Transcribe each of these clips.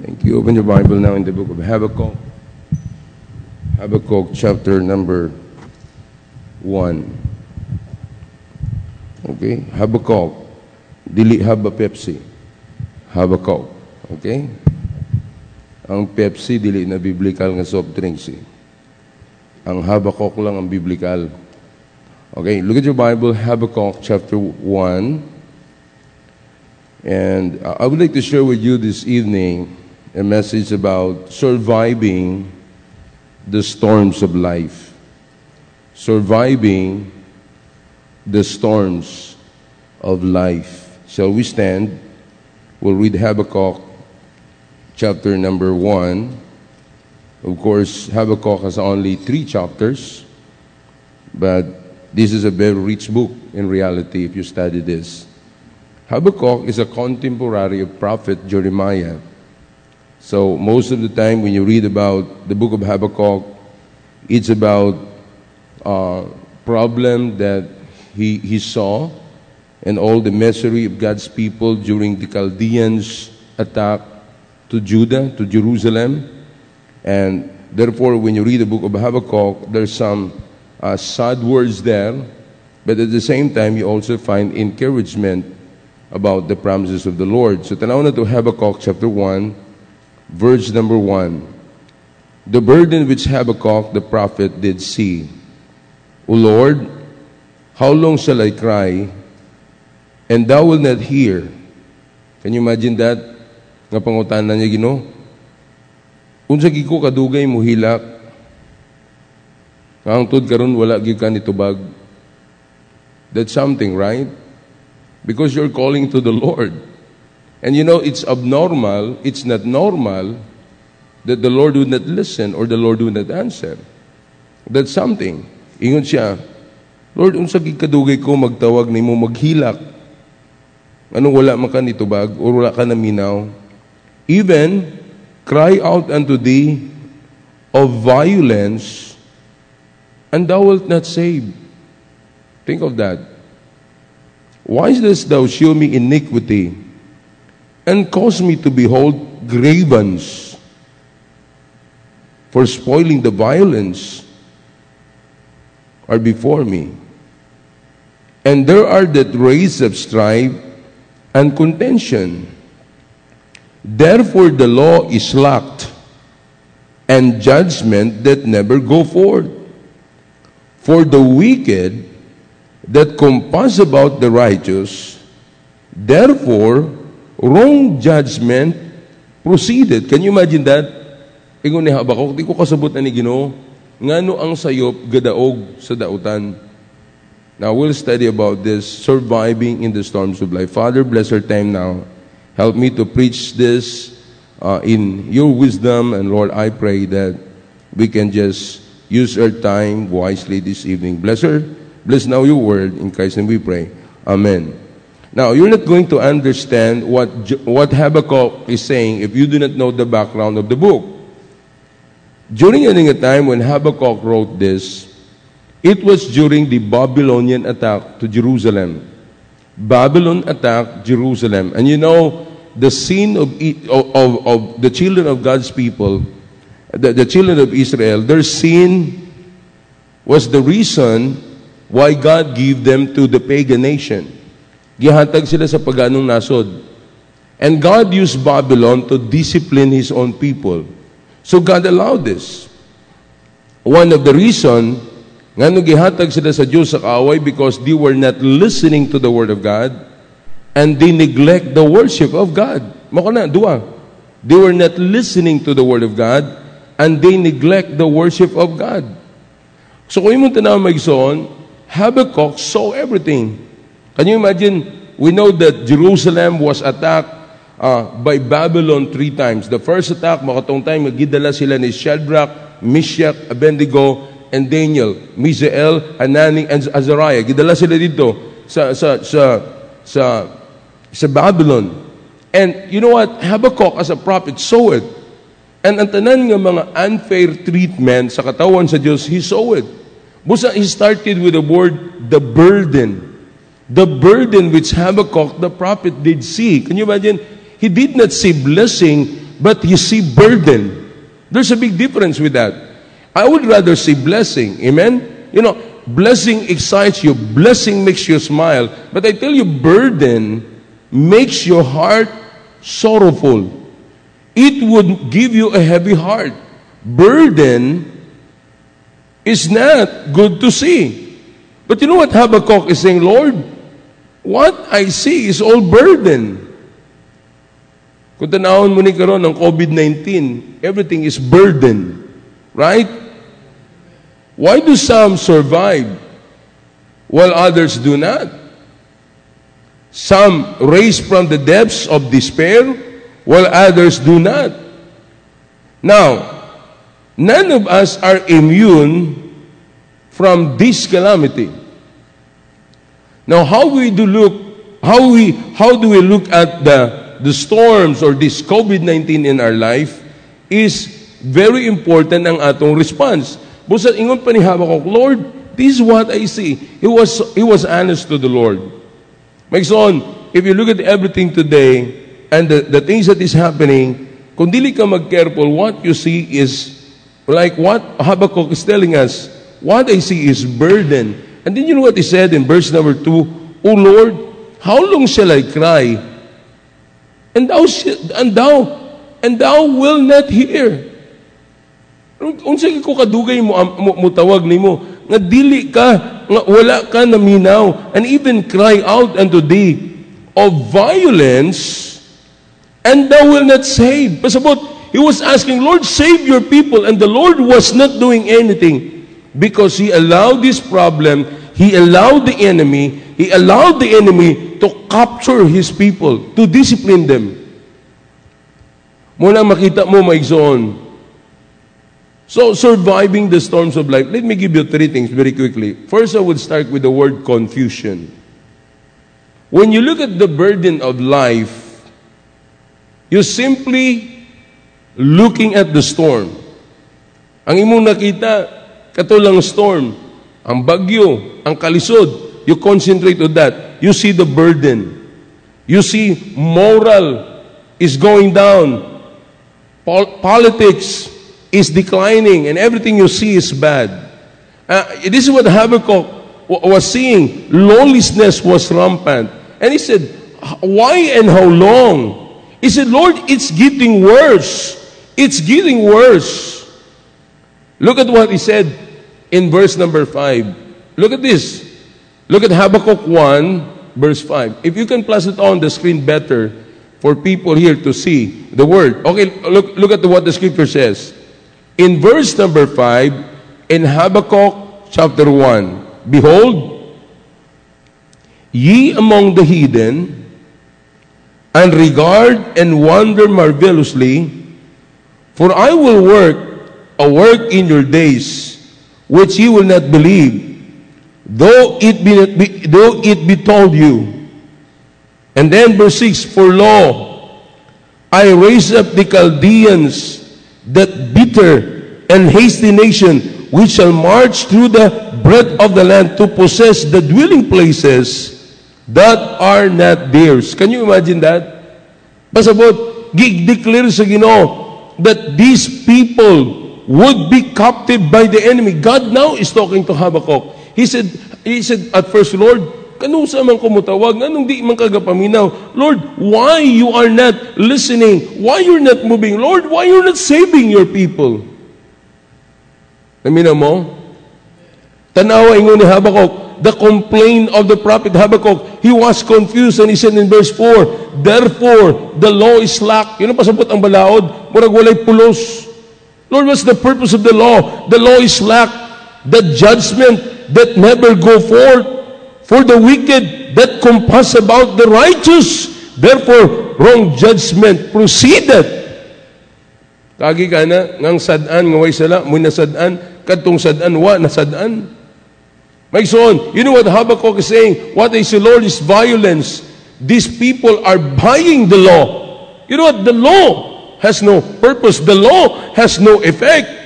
Thank you. Open your Bible now in the book of Habakkuk. Habakkuk chapter number 1. Okay? Habakkuk. Dili haba Pepsi. Habakkuk. Okay? Ang Pepsi, dili na biblical nga soft drinks eh. Ang Habakkuk lang ang biblical. Okay, look at your Bible, Habakkuk chapter 1. And I would like to share with you this evening a message about surviving the storms of life. Surviving the storms of life. Shall we stand? We'll read Habakkuk chapter number 1. Of course, Habakkuk has only three chapters, but this is a very rich book in reality if you study this. Habakkuk is a contemporary of prophet Jeremiah. So most of the time when you read about the book of Habakkuk, it's about a problem that he, he saw and all the misery of God's people during the Chaldeans' attack to Judah, to Jerusalem. And therefore, when you read the book of Habakkuk, there's some uh, sad words there, but at the same time, you also find encouragement about the promises of the Lord. So, tanaw na to Habakkuk chapter 1, verse number 1. The burden which Habakkuk the prophet did see. O Lord, how long shall I cry, and thou wilt not hear? Can you imagine that? Nga pangutanan niya, Ginoo. Unsa gi ko kadugay mo hilak, ang tud karon wala gyud ka nitubag. That's something, right? Because you're calling to the Lord. And you know, it's abnormal, it's not normal that the Lord would not listen or the Lord would not answer. That's something. Ingon siya, Lord, unsa gid kadugay ko magtawag nimo maghilak. Anong wala man ka nitubag or wala ka naminaw? Even cry out unto thee of violence and thou wilt not save. Think of that. Why dost thou show me iniquity and cause me to behold grievance for spoiling the violence are before me? And there are that raise of strife and contention. Therefore the law is lacked, and judgment that never go forth. For the wicked that compass about the righteous, therefore wrong judgment proceeded. Can you imagine that? Ingon ni Habakkuk, di ko kasabot na ni Ginoo, ngano ang sayop gadaog sa dautan. Now we'll study about this surviving in the storms of life. Father, bless our time now. Help me to preach this uh, in your wisdom, and Lord, I pray that we can just use our time wisely this evening. Bless her. Bless now your word. In Christ's name we pray. Amen. Now, you're not going to understand what, what Habakkuk is saying if you do not know the background of the book. During a time when Habakkuk wrote this, it was during the Babylonian attack to Jerusalem. Babylon attacked Jerusalem. And you know, the sin of, of, of the children of God's people, the, the children of Israel, their sin was the reason why God gave them to the pagan nation. Gihatag sila sa paganong nasod. And God used Babylon to discipline His own people. So God allowed this. One of the reason nga gihatag sila sa Diyos sa kaaway because they were not listening to the Word of God and they neglect the worship of God. Mako na, dua. They were not listening to the Word of God and they neglect the worship of God. So kung imong tanaw magsoon, Habakkuk saw everything. Can you imagine? We know that Jerusalem was attacked uh, by Babylon three times. The first attack, makatong time, magidala sila ni Shadrach, Meshach, Abednego, and Daniel, Misael, Hanani, and Azariah. Gidala sila dito sa, sa, sa, sa, sa Babylon. And you know what? Habakkuk as a prophet saw it. And ang tanan nga mga unfair treatment sa katawan sa Diyos, he saw it. Busa, he started with the word, the burden. The burden which Habakkuk, the prophet, did see. Can you imagine? He did not see blessing but he see burden. There's a big difference with that. I would rather see blessing. Amen? You know, blessing excites you, blessing makes you smile. But I tell you, burden makes your heart sorrowful. It would give you a heavy heart. Burden is not good to see. But you know what Habakkuk is saying, Lord, what I see is all burden. Kung tanawon mo ni karon ng COVID-19, everything is burden. Right? Why do some survive while others do not? Some raise from the depths of despair while others do not. Now, None of us are immune from this calamity. Now, how we do look, how we, how do we look at the, the storms or this COVID-19 in our life is very important ang atong response. Busa ingon pa ni Habakkuk, Lord, this is what I see. He was, he was honest to the Lord. My son, if you look at everything today and the, the things that is happening, kung dili ka mag-careful, what you see is Like what Habakkuk is telling us, what I see is burden. And then you know what he said in verse number 2? O Lord, how long shall I cry? And thou, and thou, and thou will not hear. Unsa ko kadugay mo, mo, mo tawag nimo nga dili ka nga wala ka naminaw and even cry out unto thee of violence and thou will not save. Pasabot, He was asking, Lord, save your people. And the Lord was not doing anything because He allowed this problem, He allowed the enemy, He allowed the enemy to capture His people, to discipline them. Muna makita mo, maigsoon. So, surviving the storms of life. Let me give you three things very quickly. First, I would start with the word confusion. When you look at the burden of life, you simply looking at the storm. Ang imong nakita, katulang storm, ang bagyo, ang kalisod, you concentrate on that. You see the burden. You see moral is going down. Pol- politics is declining and everything you see is bad. Uh, this is what Habakkuk was seeing. Lawlessness was rampant. And he said, why and how long? He said, Lord, it's getting worse. It's getting worse. Look at what he said in verse number 5. Look at this. Look at Habakkuk 1, verse 5. If you can place it on the screen better for people here to see the word. Okay, look, look at what the scripture says. In verse number 5, in Habakkuk chapter 1, Behold, ye among the heathen, and regard and wonder marvelously, for I will work a work in your days, which you will not believe, though it be, though it be told you. And then verse 6, For lo, I raise up the Chaldeans, that bitter and hasty nation, which shall march through the breadth of the land to possess the dwelling places that are not theirs. Can you imagine that? Pasabot, gig-declare sa Ginoo, that these people would be captive by the enemy. God now is talking to Habakkuk. He said, he said at first, Lord, kanong sa man kumutawag, anong di man kagapaminaw? Lord, why you are not listening? Why you're not moving? Lord, why you're not saving your people? Naminaw mo? Tanawa ingon ni Habakkuk, the complaint of the prophet Habakkuk, he was confused and he said in verse 4, Therefore, the law is slack. Yun ang pasabot ang balaod. Murag walay pulos. Lord, what's the purpose of the law? The law is slack. The judgment that never go forth for the wicked that compass about the righteous. Therefore, wrong judgment proceeded. Kagi ka na, ngang sadan, ngaway sala, muna sadan, kadtong sadan, wa na sadan. My son, you know what Habakkuk is saying? What is the Lord is violence. These people are buying the law. You know what? The law has no purpose. The law has no effect.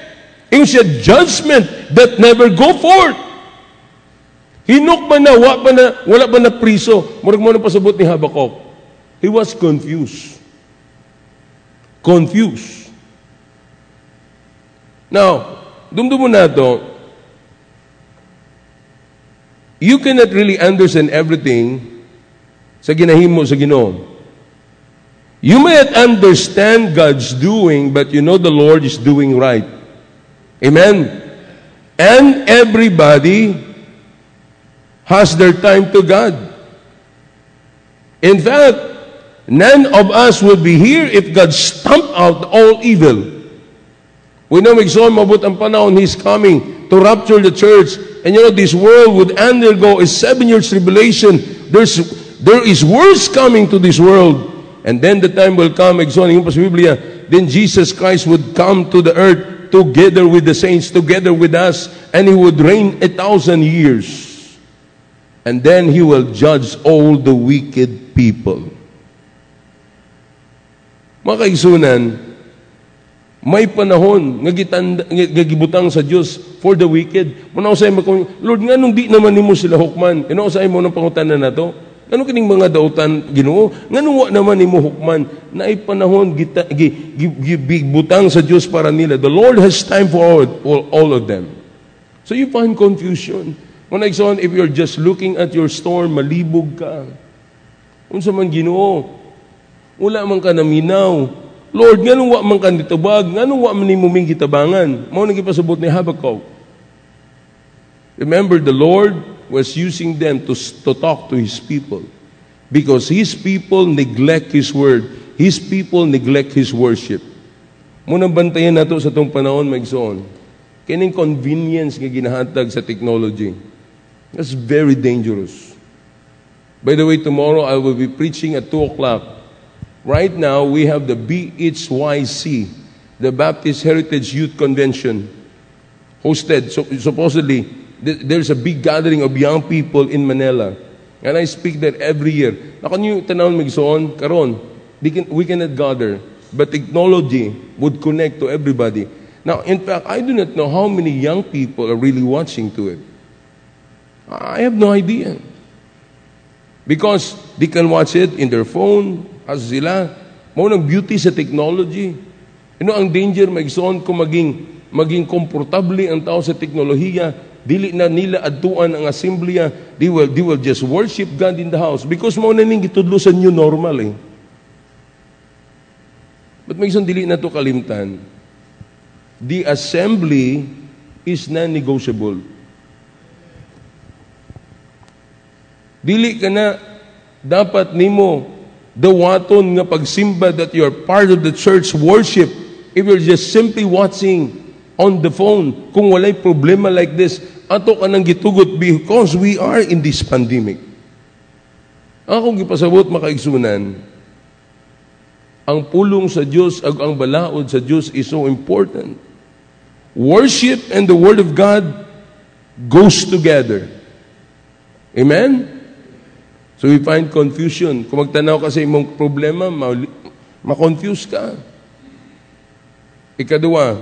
Siya judgment that never go forth. Hinok pa na, wa pa na, wala pa na priso. Murag mo na pasabot ni Habakkuk. He was confused. confused. Now, dumdumo na to, you cannot really understand everything sa ginahimo sa Ginoo. You may not understand God's doing, but you know the Lord is doing right. Amen. And everybody has their time to God. In fact, none of us would be here if God stamped out all evil. We know mabut ang panahon, He's coming to rapture the church. And you know, this world would undergo a seven years tribulation. There's, there is worse coming to this world. And then the time will come, yung sa Biblia, then Jesus Christ would come to the earth together with the saints, together with us, and He would reign a thousand years. And then He will judge all the wicked people. Mga kaigsunan, may panahon nga gitanda, nga gibutang sa Dios for the wicked. Muna usay mo kung Lord nga nung di naman nimo sila hukman. Ino usay mo nang pangutanan na to. Ano kining mga dautan Ginoo? Nganong wa naman nimo hukman na ay panahon gita, gi, gi, gi, butang sa Dios para nila. The Lord has time for all, all, all of them. So you find confusion. When exon, if you're just looking at your storm, malibog ka. Unsa man Ginoo? Wala man ka naminaw. Lord, nganong wa man kan ditubag, nganong wa man nimo ming gitabangan. Mao nang gipasabot ni Habakkuk. Remember the Lord was using them to, to talk to his people because his people neglect his word. His people neglect his worship. Munang bantayan nato sa tong panahon magsoon. Kining convenience nga ginahatag sa technology. That's very dangerous. By the way, tomorrow I will be preaching at 2 o'clock Right now, we have the BHYC, the Baptist Heritage Youth Convention, hosted. So, supposedly, there's a big gathering of young people in Manila. And I speak there every year. Karon, we cannot gather. But technology would connect to everybody. Now, in fact, I do not know how many young people are really watching to it. I have no idea. Because they can watch it in their phone, as sila. Mao nang beauty sa technology. Ano ang danger maigsoon kung maging maging komportable ang tao sa teknolohiya, dili na nila adtuan ang assembleya, they will, they will just worship God in the house because mao na ning gitudlo sa new normal eh. But may isang dili na to kalimtan. The assembly is non-negotiable. Dili ka na dapat nimo dawaton nga pagsimba that you are part of the church worship if you're just simply watching on the phone kung walay problema like this ato ka nang gitugot because we are in this pandemic akong gipasabot makaigsunan ang pulong sa Dios ag ang balaod sa Dios is so important worship and the word of God goes together amen So we find confusion. Kung magtanaw ka sa imong problema, ma-confuse ka. Ikadua,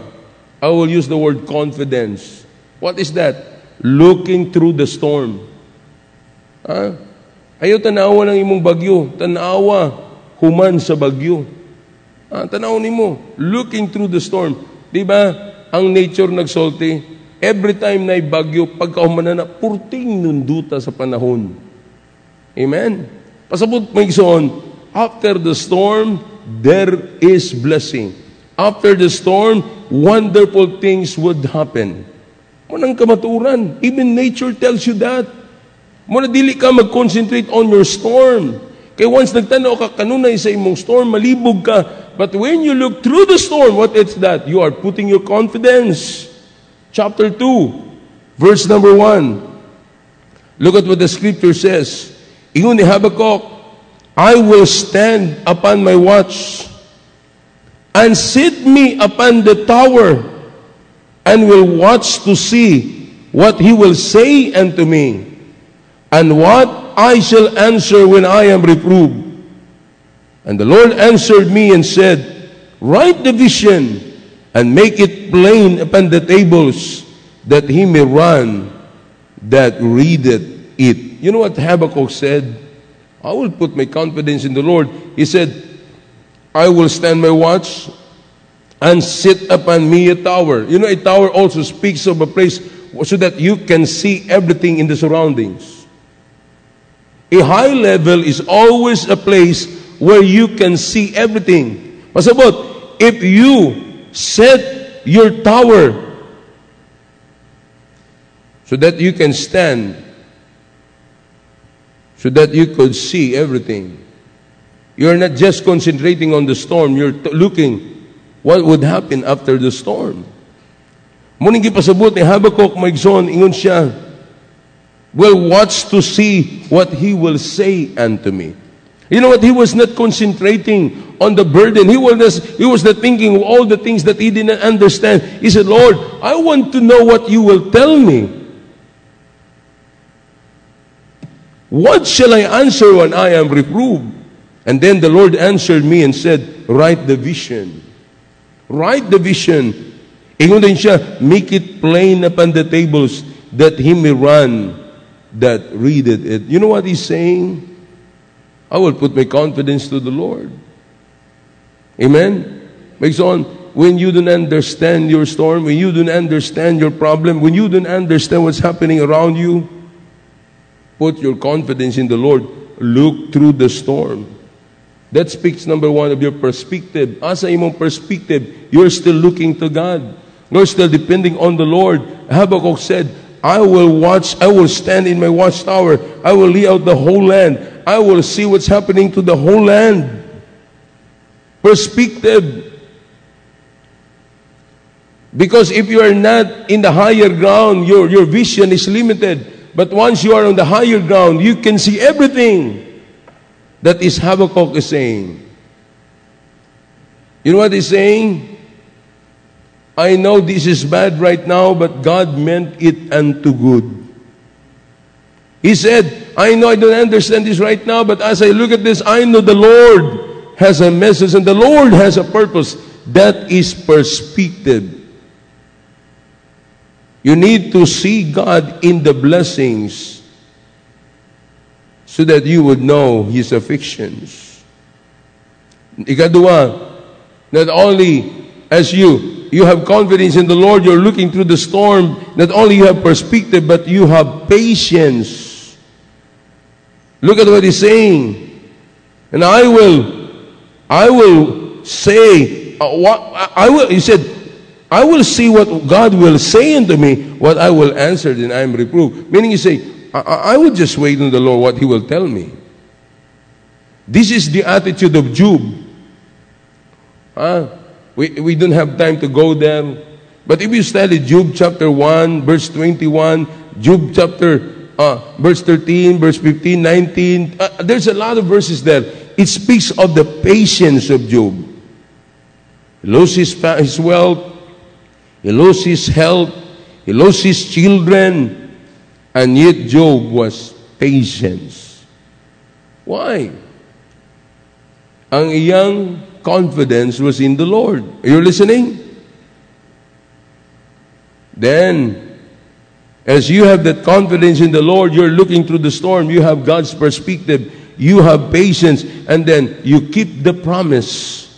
I will use the word confidence. What is that? Looking through the storm. Ha? Ayaw tanawa ng imong bagyo. Tanawa human sa bagyo. Ha? Tanaw ni mo. Looking through the storm. Di ba? Ang nature nagsulti. Every time na bagyo, pagkaumanan na, purting nunduta sa panahon. Amen. Pasabot mo after the storm, there is blessing. After the storm, wonderful things would happen. Munang kamaturan. Even nature tells you that. Muna dili ka mag-concentrate on your storm. Kaya once nagtanaw ka kanunay sa imong storm, malibog ka. But when you look through the storm, what is that? You are putting your confidence. Chapter 2, verse number 1. Look at what the scripture says. Ingon ni Habakkuk, I will stand upon my watch and sit me upon the tower and will watch to see what he will say unto me and what I shall answer when I am reproved. And the Lord answered me and said, Write the vision and make it plain upon the tables that he may run that readeth it. You know what Habakkuk said? I will put my confidence in the Lord. He said, I will stand my watch and sit upon me a tower. You know, a tower also speaks of a place so that you can see everything in the surroundings. A high level is always a place where you can see everything. Pasabot, if you set your tower so that you can stand, so that you could see everything, you're not just concentrating on the storm, you're t- looking what would happen after the storm. Muning gipasabot ni Habakkuk maigsoon ingon siya will watch to see what he will say unto me. You know what? He was not concentrating on the burden. He was, he was not thinking of all the things that he didn't understand. He said, Lord, I want to know what you will tell me. What shall I answer when I am reproved? And then the Lord answered me and said, Write the vision. Write the vision. Ingon siya, make it plain upon the tables that he may run that readeth it. You know what he's saying? I will put my confidence to the Lord. Amen? Makes on, when you don't understand your storm, when you don't understand your problem, when you don't understand what's happening around you, put your confidence in the Lord. Look through the storm. That speaks, number one, of your perspective. Asa imong perspective, you're still looking to God. You're still depending on the Lord. Habakkuk said, I will watch, I will stand in my watchtower. I will lay out the whole land. I will see what's happening to the whole land. Perspective. Because if you are not in the higher ground, your, your vision is limited. But once you are on the higher ground, you can see everything. That is Habakkuk is saying. You know what he's saying? I know this is bad right now, but God meant it unto good. He said, I know I don't understand this right now, but as I look at this, I know the Lord has a message and the Lord has a purpose. That is perspective. You need to see God in the blessings so that you would know His afflictions. Ikadua, not only as you, you have confidence in the Lord, you're looking through the storm, not only you have perspective, but you have patience. Look at what He's saying. And I will, I will say, uh, what, I will, He said, I will see what God will say unto me, what I will answer, then I am reproved. Meaning, He say, I, I would just wait on the Lord what He will tell me. This is the attitude of Job. Huh? We, we don't have time to go there. But if you study Job chapter 1, verse 21, Job chapter uh, verse 13, verse 15, 19, uh, there's a lot of verses there. It speaks of the patience of Job. He lost his, his wealth, he lost his health, he lost his children, and yet Job was patient. Why? Ang iyang confidence was in the Lord. Are you listening? Then, as you have that confidence in the Lord, you're looking through the storm, you have God's perspective, you have patience, and then you keep the promise.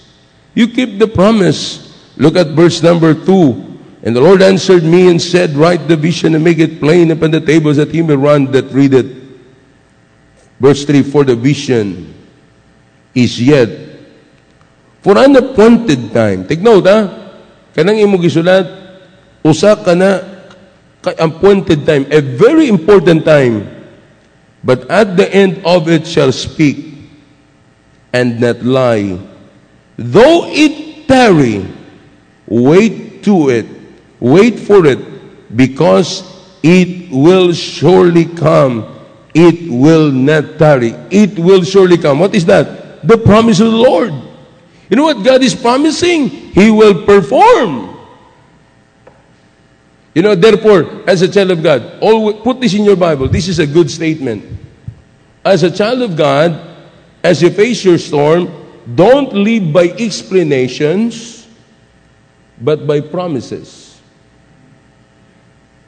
You keep the promise. Look at verse number 2. And the Lord answered me and said, Write the vision and make it plain upon the tables that he may run that read it. Verse 3 For the vision is yet for an appointed time. Take note, ha? Kanang imo gisulat, usa ka na appointed time, a very important time. But at the end of it shall speak and not lie. Though it tarry, wait to it Wait for it because it will surely come. It will not tarry. It will surely come. What is that? The promise of the Lord. You know what God is promising? He will perform. You know, therefore, as a child of God, always, put this in your Bible. This is a good statement. As a child of God, as you face your storm, don't live by explanations, but by promises.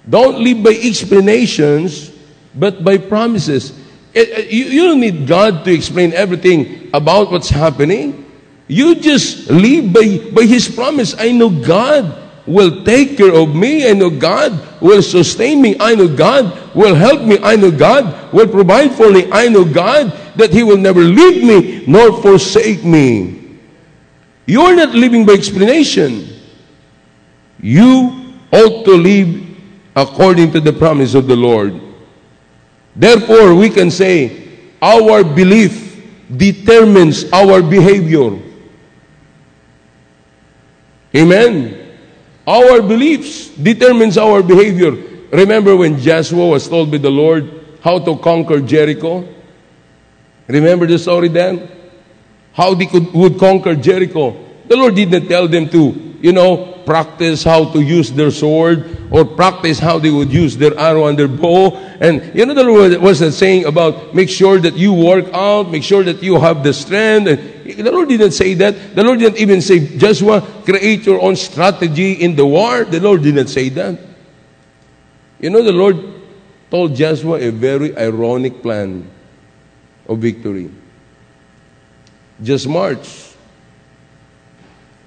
Don't live by explanations, but by promises. Eh, eh, you don't need God to explain everything about what's happening. You just live by, by His promise. I know God will take care of me. I know God will sustain me. I know God will help me. I know God will provide for me. I know God that He will never leave me nor forsake me. You're not living by explanation. You ought to live according to the promise of the Lord. Therefore, we can say our belief determines our behavior. Amen. Our beliefs determines our behavior. Remember when Joshua was told by the Lord how to conquer Jericho? Remember the story then? How they could, would conquer Jericho. The Lord didn't tell them to, you know, practice how to use their sword or practice how they would use their arrow and their bow. And you know, the Lord wasn't saying about make sure that you work out, make sure that you have the strength. And the Lord didn't say that. The Lord didn't even say, Joshua, create your own strategy in the war. The Lord didn't say that. You know, the Lord told Joshua a very ironic plan of victory. Just march.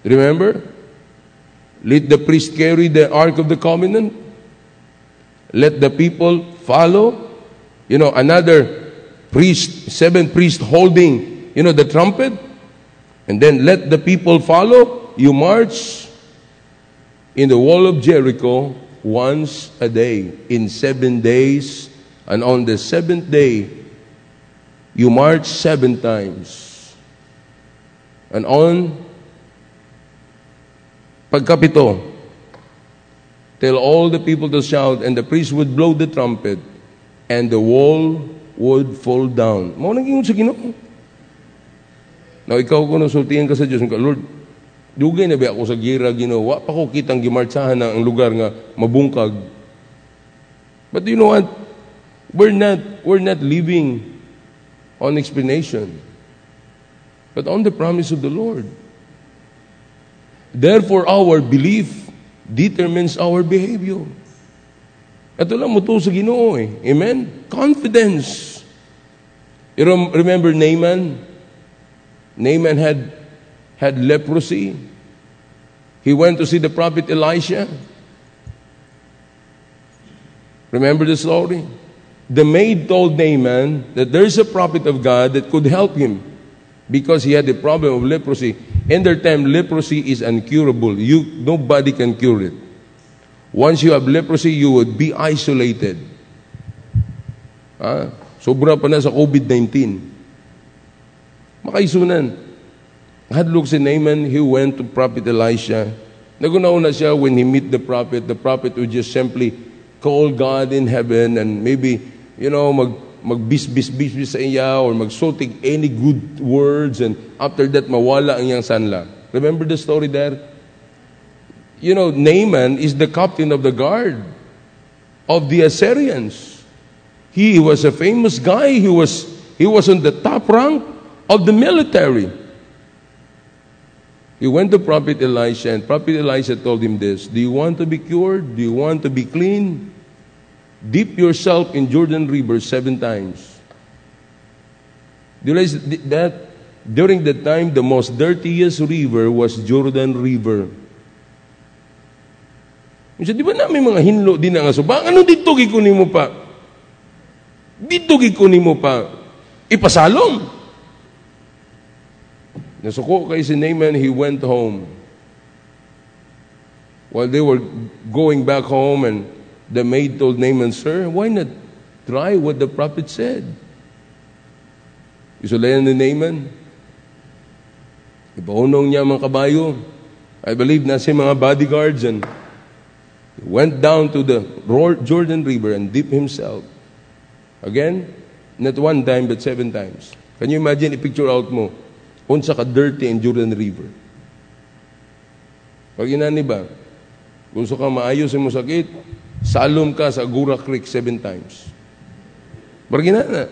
Remember? Let the priest carry the Ark of the Covenant. Let the people follow. You know, another priest, seven priests holding, you know, the trumpet. And then let the people follow. You march in the wall of Jericho once a day in seven days. And on the seventh day, you march seven times. And on Pagkapito, tell all the people to shout, and the priest would blow the trumpet, and the wall would fall down. Mao naging sa Ginoo. Now, ikaw kung nasultihan ka sa Diyos, Lord, dugay na ba ako sa gira Ginoo? Wa pa ko kitang gimartsahan na ang lugar nga mabungkag. But you know what? We're not, we're not living on explanation, but on the promise of the Lord. Therefore, our belief determines our behavior. Ito lang mo sa ginoo eh. Amen? Confidence. You remember Naaman? Naaman had, had leprosy. He went to see the prophet Elisha. Remember the story? The maid told Naaman that there's a prophet of God that could help him because he had the problem of leprosy. In their time, leprosy is incurable. You, nobody can cure it. Once you have leprosy, you would be isolated. Ah, sobra pa na sa COVID-19. Makaisunan. Hadlok si Naaman, he went to Prophet Elisha. Nagunauna siya when he meet the prophet. The prophet would just simply call God in heaven and maybe, you know, mag magbis-bis-bis sa iya or magsultig any good words and after that mawala ang iyang sanla. Remember the story there? You know, Naaman is the captain of the guard of the Assyrians. He was a famous guy. He was, he was on the top rank of the military. He went to Prophet Elisha, and Prophet Elisha told him this Do you want to be cured? Do you want to be clean? Dip yourself in Jordan River seven times. Do you realize that during that time, the most dirtiest river was Jordan River. Kasi di ba namin mga hinlo din ang asubang? Ano dito gikunin mo pa? Dito gikunin mo pa? Ipasalom. Nasuko kay si Naaman, he went home. While they were going back home and The maid told Naaman, Sir, why not try what the prophet said? Isulayan ni Naaman. Ipaunong niya mga kabayo. I believe na si mga bodyguards and went down to the Jordan River and dipped himself. Again, not one time but seven times. Can you imagine, i-picture out mo, unsa ka dirty in Jordan River. Pag inani ba, gusto ka maayos mo sakit, Salom ka sa Agura Creek seven times. Bargina na.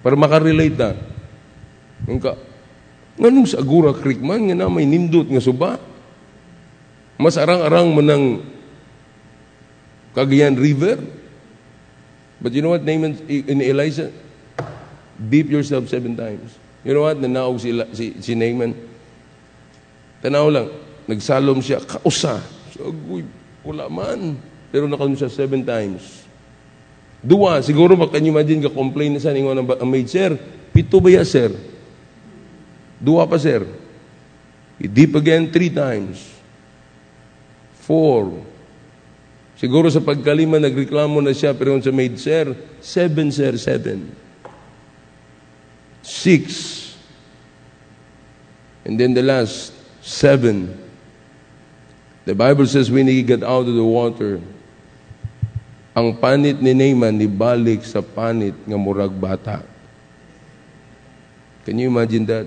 Para makarelate na. Nga, nganong sa Agura Creek man, nga na may nindot nga suba. Mas arang-arang mo ng Cagayan River. But you know what, Naaman in Elijah? Beep yourself seven times. You know what? Nanaog si, si, si Naaman. Tanaw lang, nagsalom siya, kausa. Uy, wala man. Pero nakalom siya seven times. Dua, siguro mag can you imagine ka complain na sa ningon ang maid, sir, pito ba ya, sir? Dua pa, sir. He deep again three times. Four. Siguro sa pagkalima, nagreklamo na siya, pero sa maid, sir, seven, sir, seven. Six. And then the last, seven. The Bible says when he got out of the water, ang panit ni Naaman nibalik sa panit nga murag bata. Can you imagine that?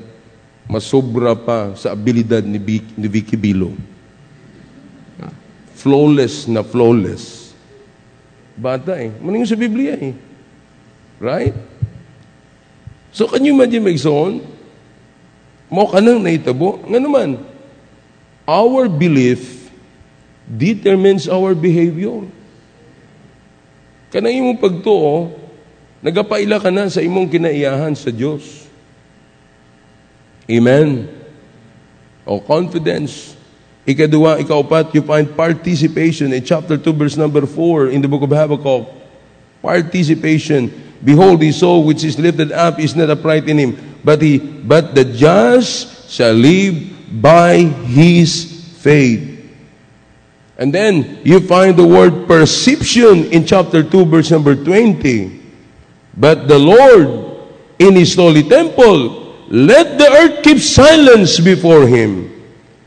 Masobra pa sa abilidad ni, Vic, ni Vicky Bilo. Flawless na flawless. Bata eh. Maningon sa Biblia eh. Right? So can you imagine, Megson? Mo ka nang naitabo. Nga naman, our belief determines our behavior. Kanang imong pagtuo, nagapaila ka na sa imong kinaiyahan sa Diyos. Amen. O confidence. Ikaduwa, ikaupat, you find participation in chapter 2, verse number 4 in the book of Habakkuk. Participation. Behold, his soul which is lifted up is not upright in him, but he, but the just shall live by his faith. And then you find the word perception in chapter 2, verse number 20. But the Lord in his holy temple, let the earth keep silence before him.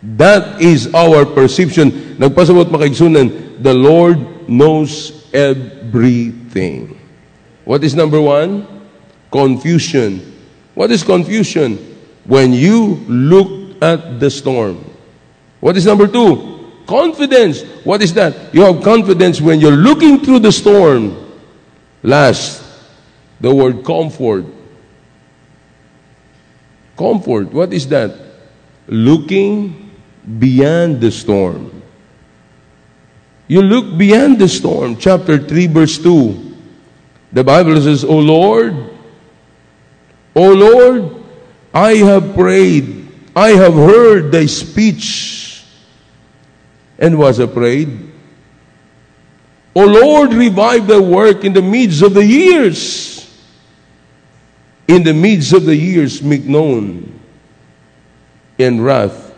That is our perception. Nagpasabot makaigsunan, the Lord knows everything. What is number one? Confusion. What is confusion? When you look at the storm. What is number two? Confidence. What is that? You have confidence when you're looking through the storm. Last, the word comfort. Comfort. What is that? Looking beyond the storm. You look beyond the storm. Chapter 3, verse 2. The Bible says, O Lord, O Lord, I have prayed, I have heard thy speech and was afraid. O Lord, revive thy work in the midst of the years. In the midst of the years, make known. In wrath,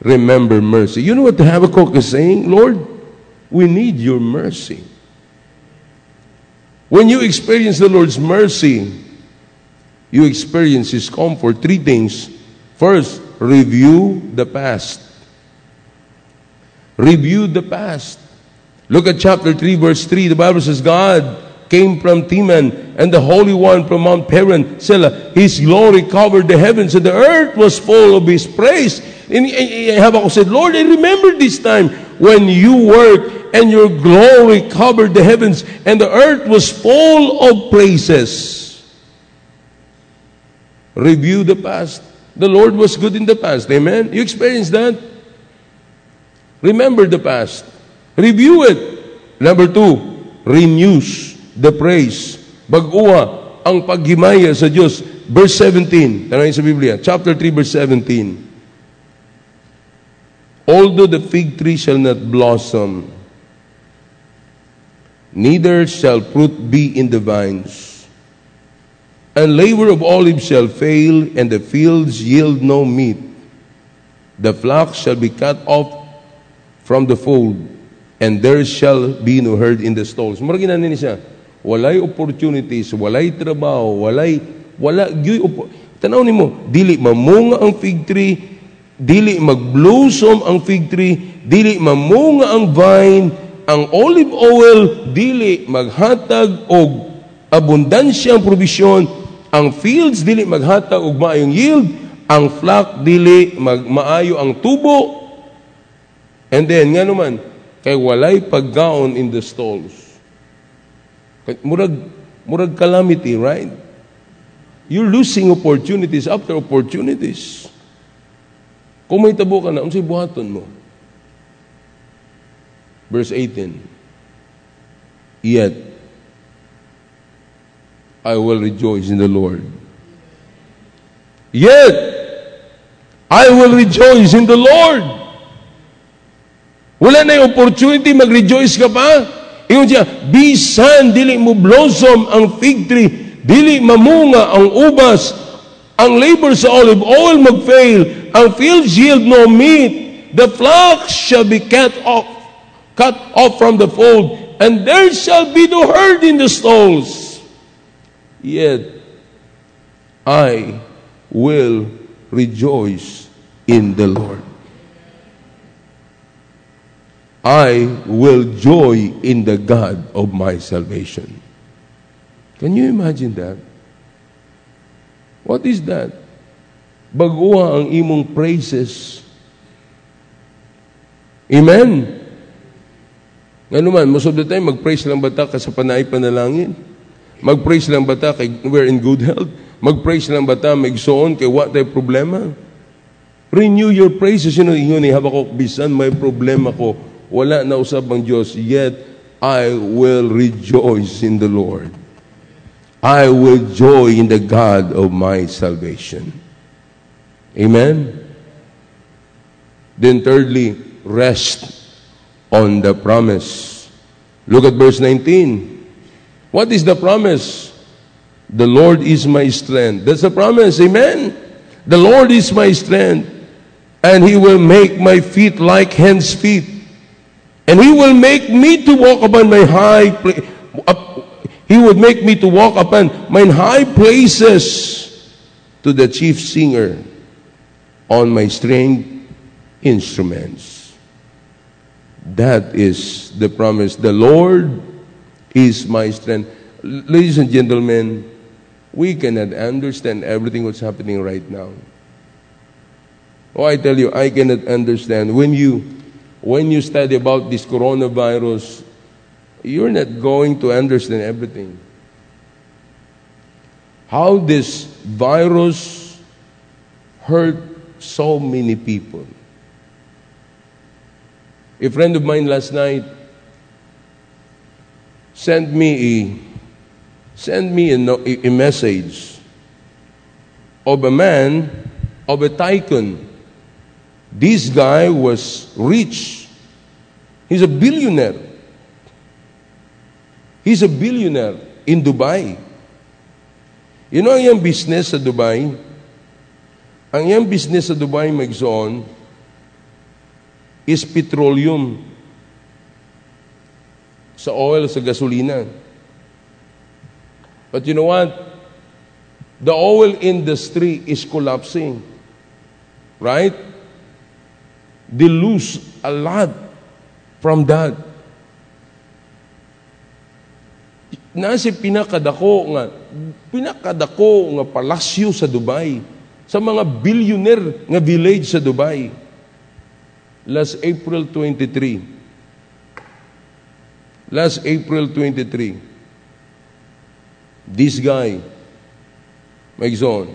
remember mercy. You know what Habakkuk is saying? Lord, we need your mercy. When you experience the Lord's mercy, you experience His comfort. Three things. First, review the past. Review the past. Look at chapter 3, verse 3. The Bible says, God came from Teman, and the Holy One from Mount Paran, Selah. His glory covered the heavens, and the earth was full of His praise. And Habakkuk said, Lord, I remember this time when you worked, and your glory covered the heavens, and the earth was full of praises. Review the past. The Lord was good in the past. Amen? You experienced that? Remember the past. Review it. Number two, renews the praise. Baguwa ang paghimaya sa Diyos. Verse 17. Tanongin sa Biblia. Chapter 3, verse 17. Although the fig tree shall not blossom, neither shall fruit be in the vines, and labor of olives shall fail, and the fields yield no meat. The flock shall be cut off from the fold, and there shall be no herd in the stalls. Mura ginanin siya, walay opportunities, walay trabaho, walay, wala, gyoy, tanaw ni mo, dili mamunga ang fig tree, dili magblossom ang fig tree, dili mamunga ang vine, ang olive oil, dili maghatag og abundansya ang provision, ang fields dili maghatag og maayong yield, ang flock dili magmaayo ang tubo, And then, nga naman, kay walay paggaon in the stalls. Murag, murag calamity, right? You're losing opportunities after opportunities. Kung may tabo ka na, unsay buhaton mo? Verse 18. Yet, I will rejoice in the Lord. Yet, I will rejoice in the Lord. Wala na yung opportunity, mag-rejoice ka pa. Iyon siya, bisan, dili mo blossom ang fig tree, dili mamunga ang ubas, ang labor sa olive oil mag-fail, ang fields yield no meat, the flocks shall be cut off, cut off from the fold, and there shall be no herd in the stalls. Yet, I will rejoice in the Lord. I will joy in the God of my salvation. Can you imagine that? What is that? Baguha ang imong praises. Amen? Nga naman, most of the time, mag-praise lang bata ka sa panay panalangin. Mag-praise lang bata kay we're in good health. Mag-praise lang bata may igsoon kay what tayo problema. Renew your praises. You know, yun, haba ko, bisan may problema ko, wala na usab ang Diyos, yet I will rejoice in the Lord. I will joy in the God of my salvation. Amen? Then thirdly, rest on the promise. Look at verse 19. What is the promise? The Lord is my strength. That's the promise. Amen? The Lord is my strength. And He will make my feet like hen's feet and he will make me to walk upon my high place. He would make me to walk upon mine high places to the chief singer on my stringed instruments. That is the promise. The Lord is my strength. Ladies and gentlemen, we cannot understand everything what's happening right now. Oh, I tell you, I cannot understand. When you when you study about this coronavirus, you're not going to understand everything. How this virus hurt so many people. A friend of mine last night sent me a sent me a, a message of a man of a tycoon this guy was rich. He's a billionaire. He's a billionaire in Dubai. You know ang iyang business sa Dubai? Ang iyang business sa Dubai, Magzon, is petroleum. Sa oil, sa gasolina. But you know what? The oil industry is collapsing. Right? They lose a lot from that. Nasi pinakadako nga pinakadako nga palasyo sa Dubai sa mga billionaire nga village sa Dubai. Last April 23 last April 23 this guy Mike Zone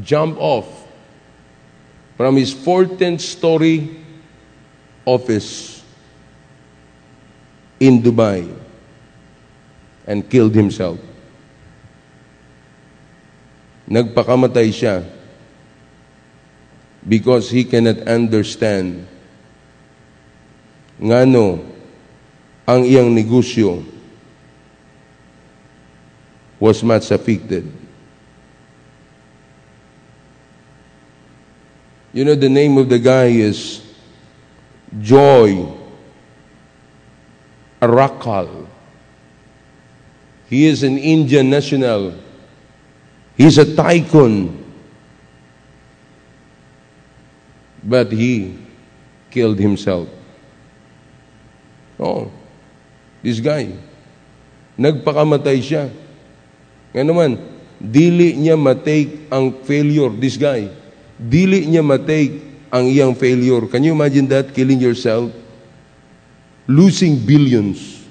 jump off from his 14th story office in Dubai and killed himself. Nagpakamatay siya because he cannot understand ngano ang iyang negosyo was much affected. You know, the name of the guy is Joy Arakal. He is an Indian national. He's a tycoon. But he killed himself. Oh, this guy. Nagpakamatay siya. Nga naman, dili niya matake ang failure, this guy. Dili niya matake ang iyang failure. Can you imagine that? Killing yourself? Losing billions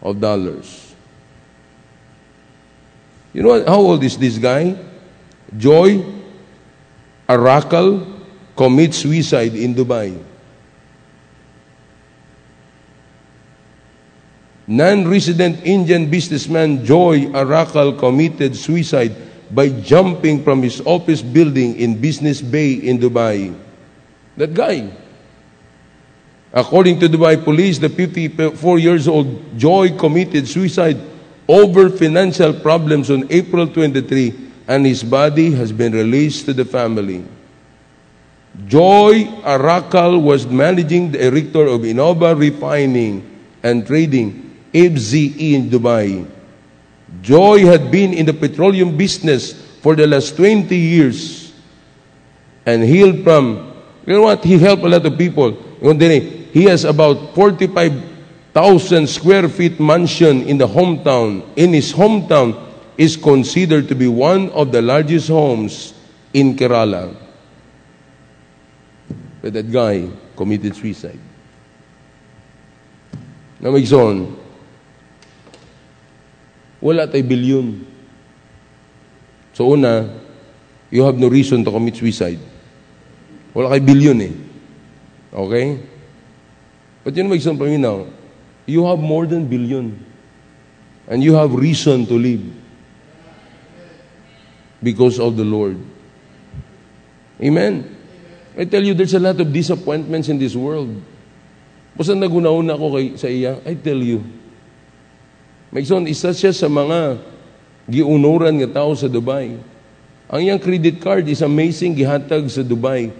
of dollars. You know? How old is this guy? Joy Arakal commits suicide in Dubai. Non-resident Indian businessman Joy Arakal committed suicide by jumping from his office building in Business Bay in Dubai. That guy. According to Dubai police, the 54 years old Joy committed suicide over financial problems on April 23 and his body has been released to the family. Joy Arakkal was managing the director of Innova Refining and Trading, FZE in Dubai. Joy had been in the petroleum business for the last 20 years and healed from, you know what, he helped a lot of people. Eh, he has about 45,000 square feet mansion in the hometown. In his hometown is considered to be one of the largest homes in Kerala. But that guy committed suicide. Na may son, wala tay bilyon. So una, you have no reason to commit suicide. Wala kay bilyon eh. Okay? But yun may isang paminaw, you have more than billion. And you have reason to live. Because of the Lord. Amen. I tell you, there's a lot of disappointments in this world. Basta nagunauna ako kay, sa iya, I tell you. May son, isa siya sa mga giunuran nga tao sa Dubai. Ang iyang credit card is amazing gihatag sa Dubai.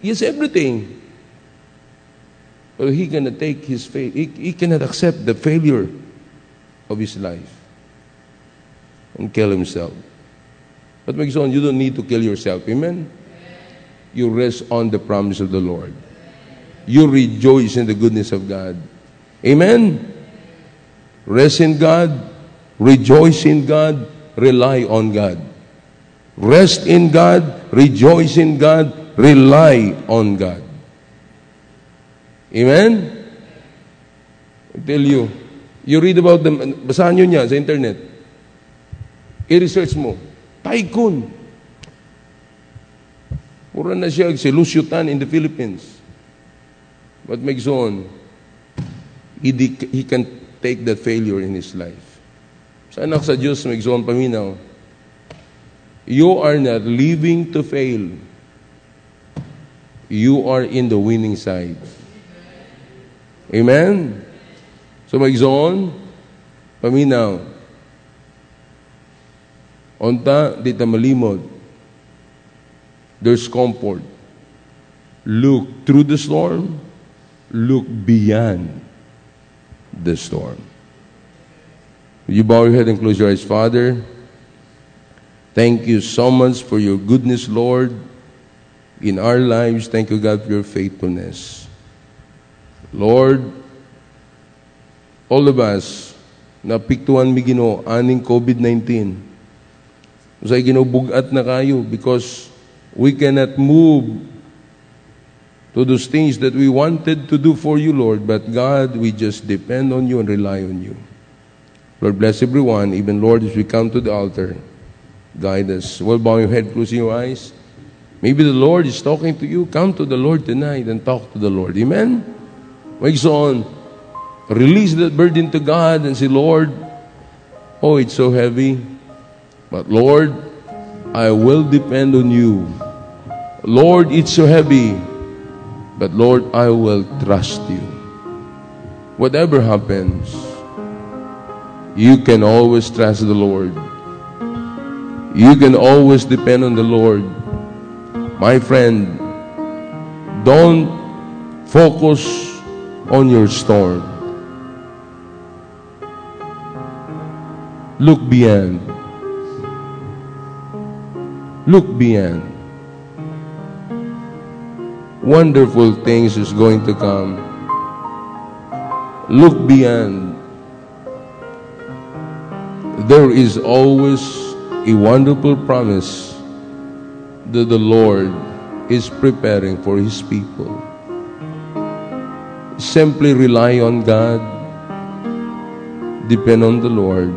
He has everything. But he cannot take his faith. He, he cannot accept the failure of his life and kill himself. But my son, you don't need to kill yourself. Amen? You rest on the promise of the Lord. You rejoice in the goodness of God. Amen? Rest in God. Rejoice in God. Rely on God. Rest in God. Rejoice in God. Rely on God. Amen? I tell you, you read about them, basahan nyo niya sa internet. I-research mo. Tycoon. Pura na siya si Lucio Tan in the Philippines. But makes on, he, he can take that failure in his life. Sa anak sa Diyos, on paminaw, you are not living to fail. You are in the winning side. Amen? So magzoon, paminaw. Onta, di ta malimod. There's comfort. Look through the storm. Look beyond the storm. Will you bow your head and close your eyes? Father, thank you so much for your goodness, Lord, in our lives. Thank you, God, for your faithfulness. Lord, all of us, napiktuan mi Ginoo aning COVID-19. Usay Ginoo bugat na kayo because we cannot move to those things that we wanted to do for you, Lord. But God, we just depend on you and rely on you. Lord, bless everyone, even Lord, as we come to the altar, guide us. Well, bow your head, closing your eyes. Maybe the Lord is talking to you. Come to the Lord tonight and talk to the Lord. Amen? Wakes on. Release that burden to God and say, Lord, oh, it's so heavy. But Lord, I will depend on you. Lord, it's so heavy. But Lord, I will trust you. Whatever happens, you can always trust the Lord. You can always depend on the Lord. My friend, don't focus on your storm. Look beyond. Look beyond. Wonderful things is going to come. Look beyond. There is always a wonderful promise that the Lord is preparing for His people. Simply rely on God. Depend on the Lord.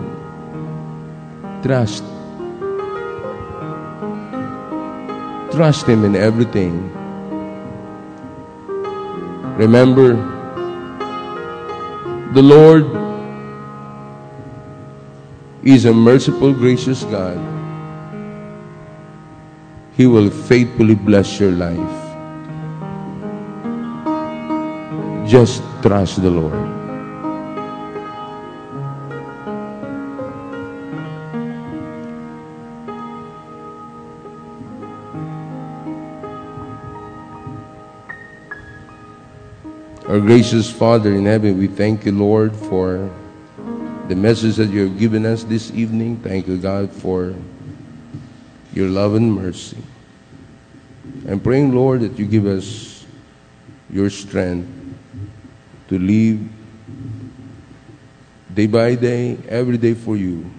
Trust. Trust Him in everything. Remember, the Lord is a merciful, gracious God. He will faithfully bless your life. Just trust the Lord. Our gracious Father in heaven, we thank you, Lord, for the message that you have given us this evening. Thank you, God, for your love and mercy. I'm praying, Lord, that you give us your strength to live day by day, every day for you.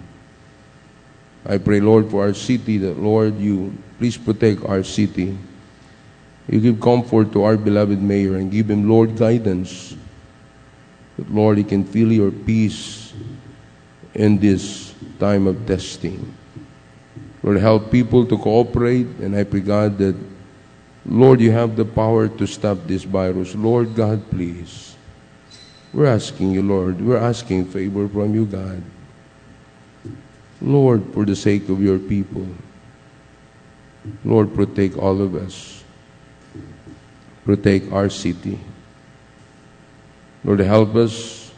I pray, Lord, for our city that, Lord, you please protect our city. You give comfort to our beloved mayor and give him, Lord, guidance. That, Lord, he can feel your peace in this time of testing. Lord, help people to cooperate, and I pray, God, that, Lord, you have the power to stop this virus. Lord God, please. We're asking you, Lord, we're asking favor from you, God. Lord, for the sake of your people, Lord, protect all of us. Protect our city. Lord, help us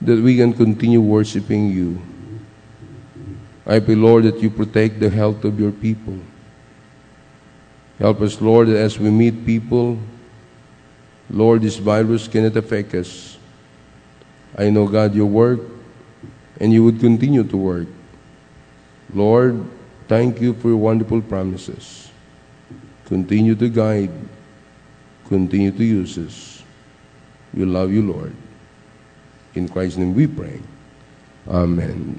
that we can continue worshiping you. I pray, Lord, that you protect the health of your people. Help us, Lord, that as we meet people, Lord, this virus cannot affect us. I know, God, your work, and you would continue to work. Lord, thank you for your wonderful promises. Continue to guide, continue to use us. We love you, Lord. In Christ's name we pray. Amen.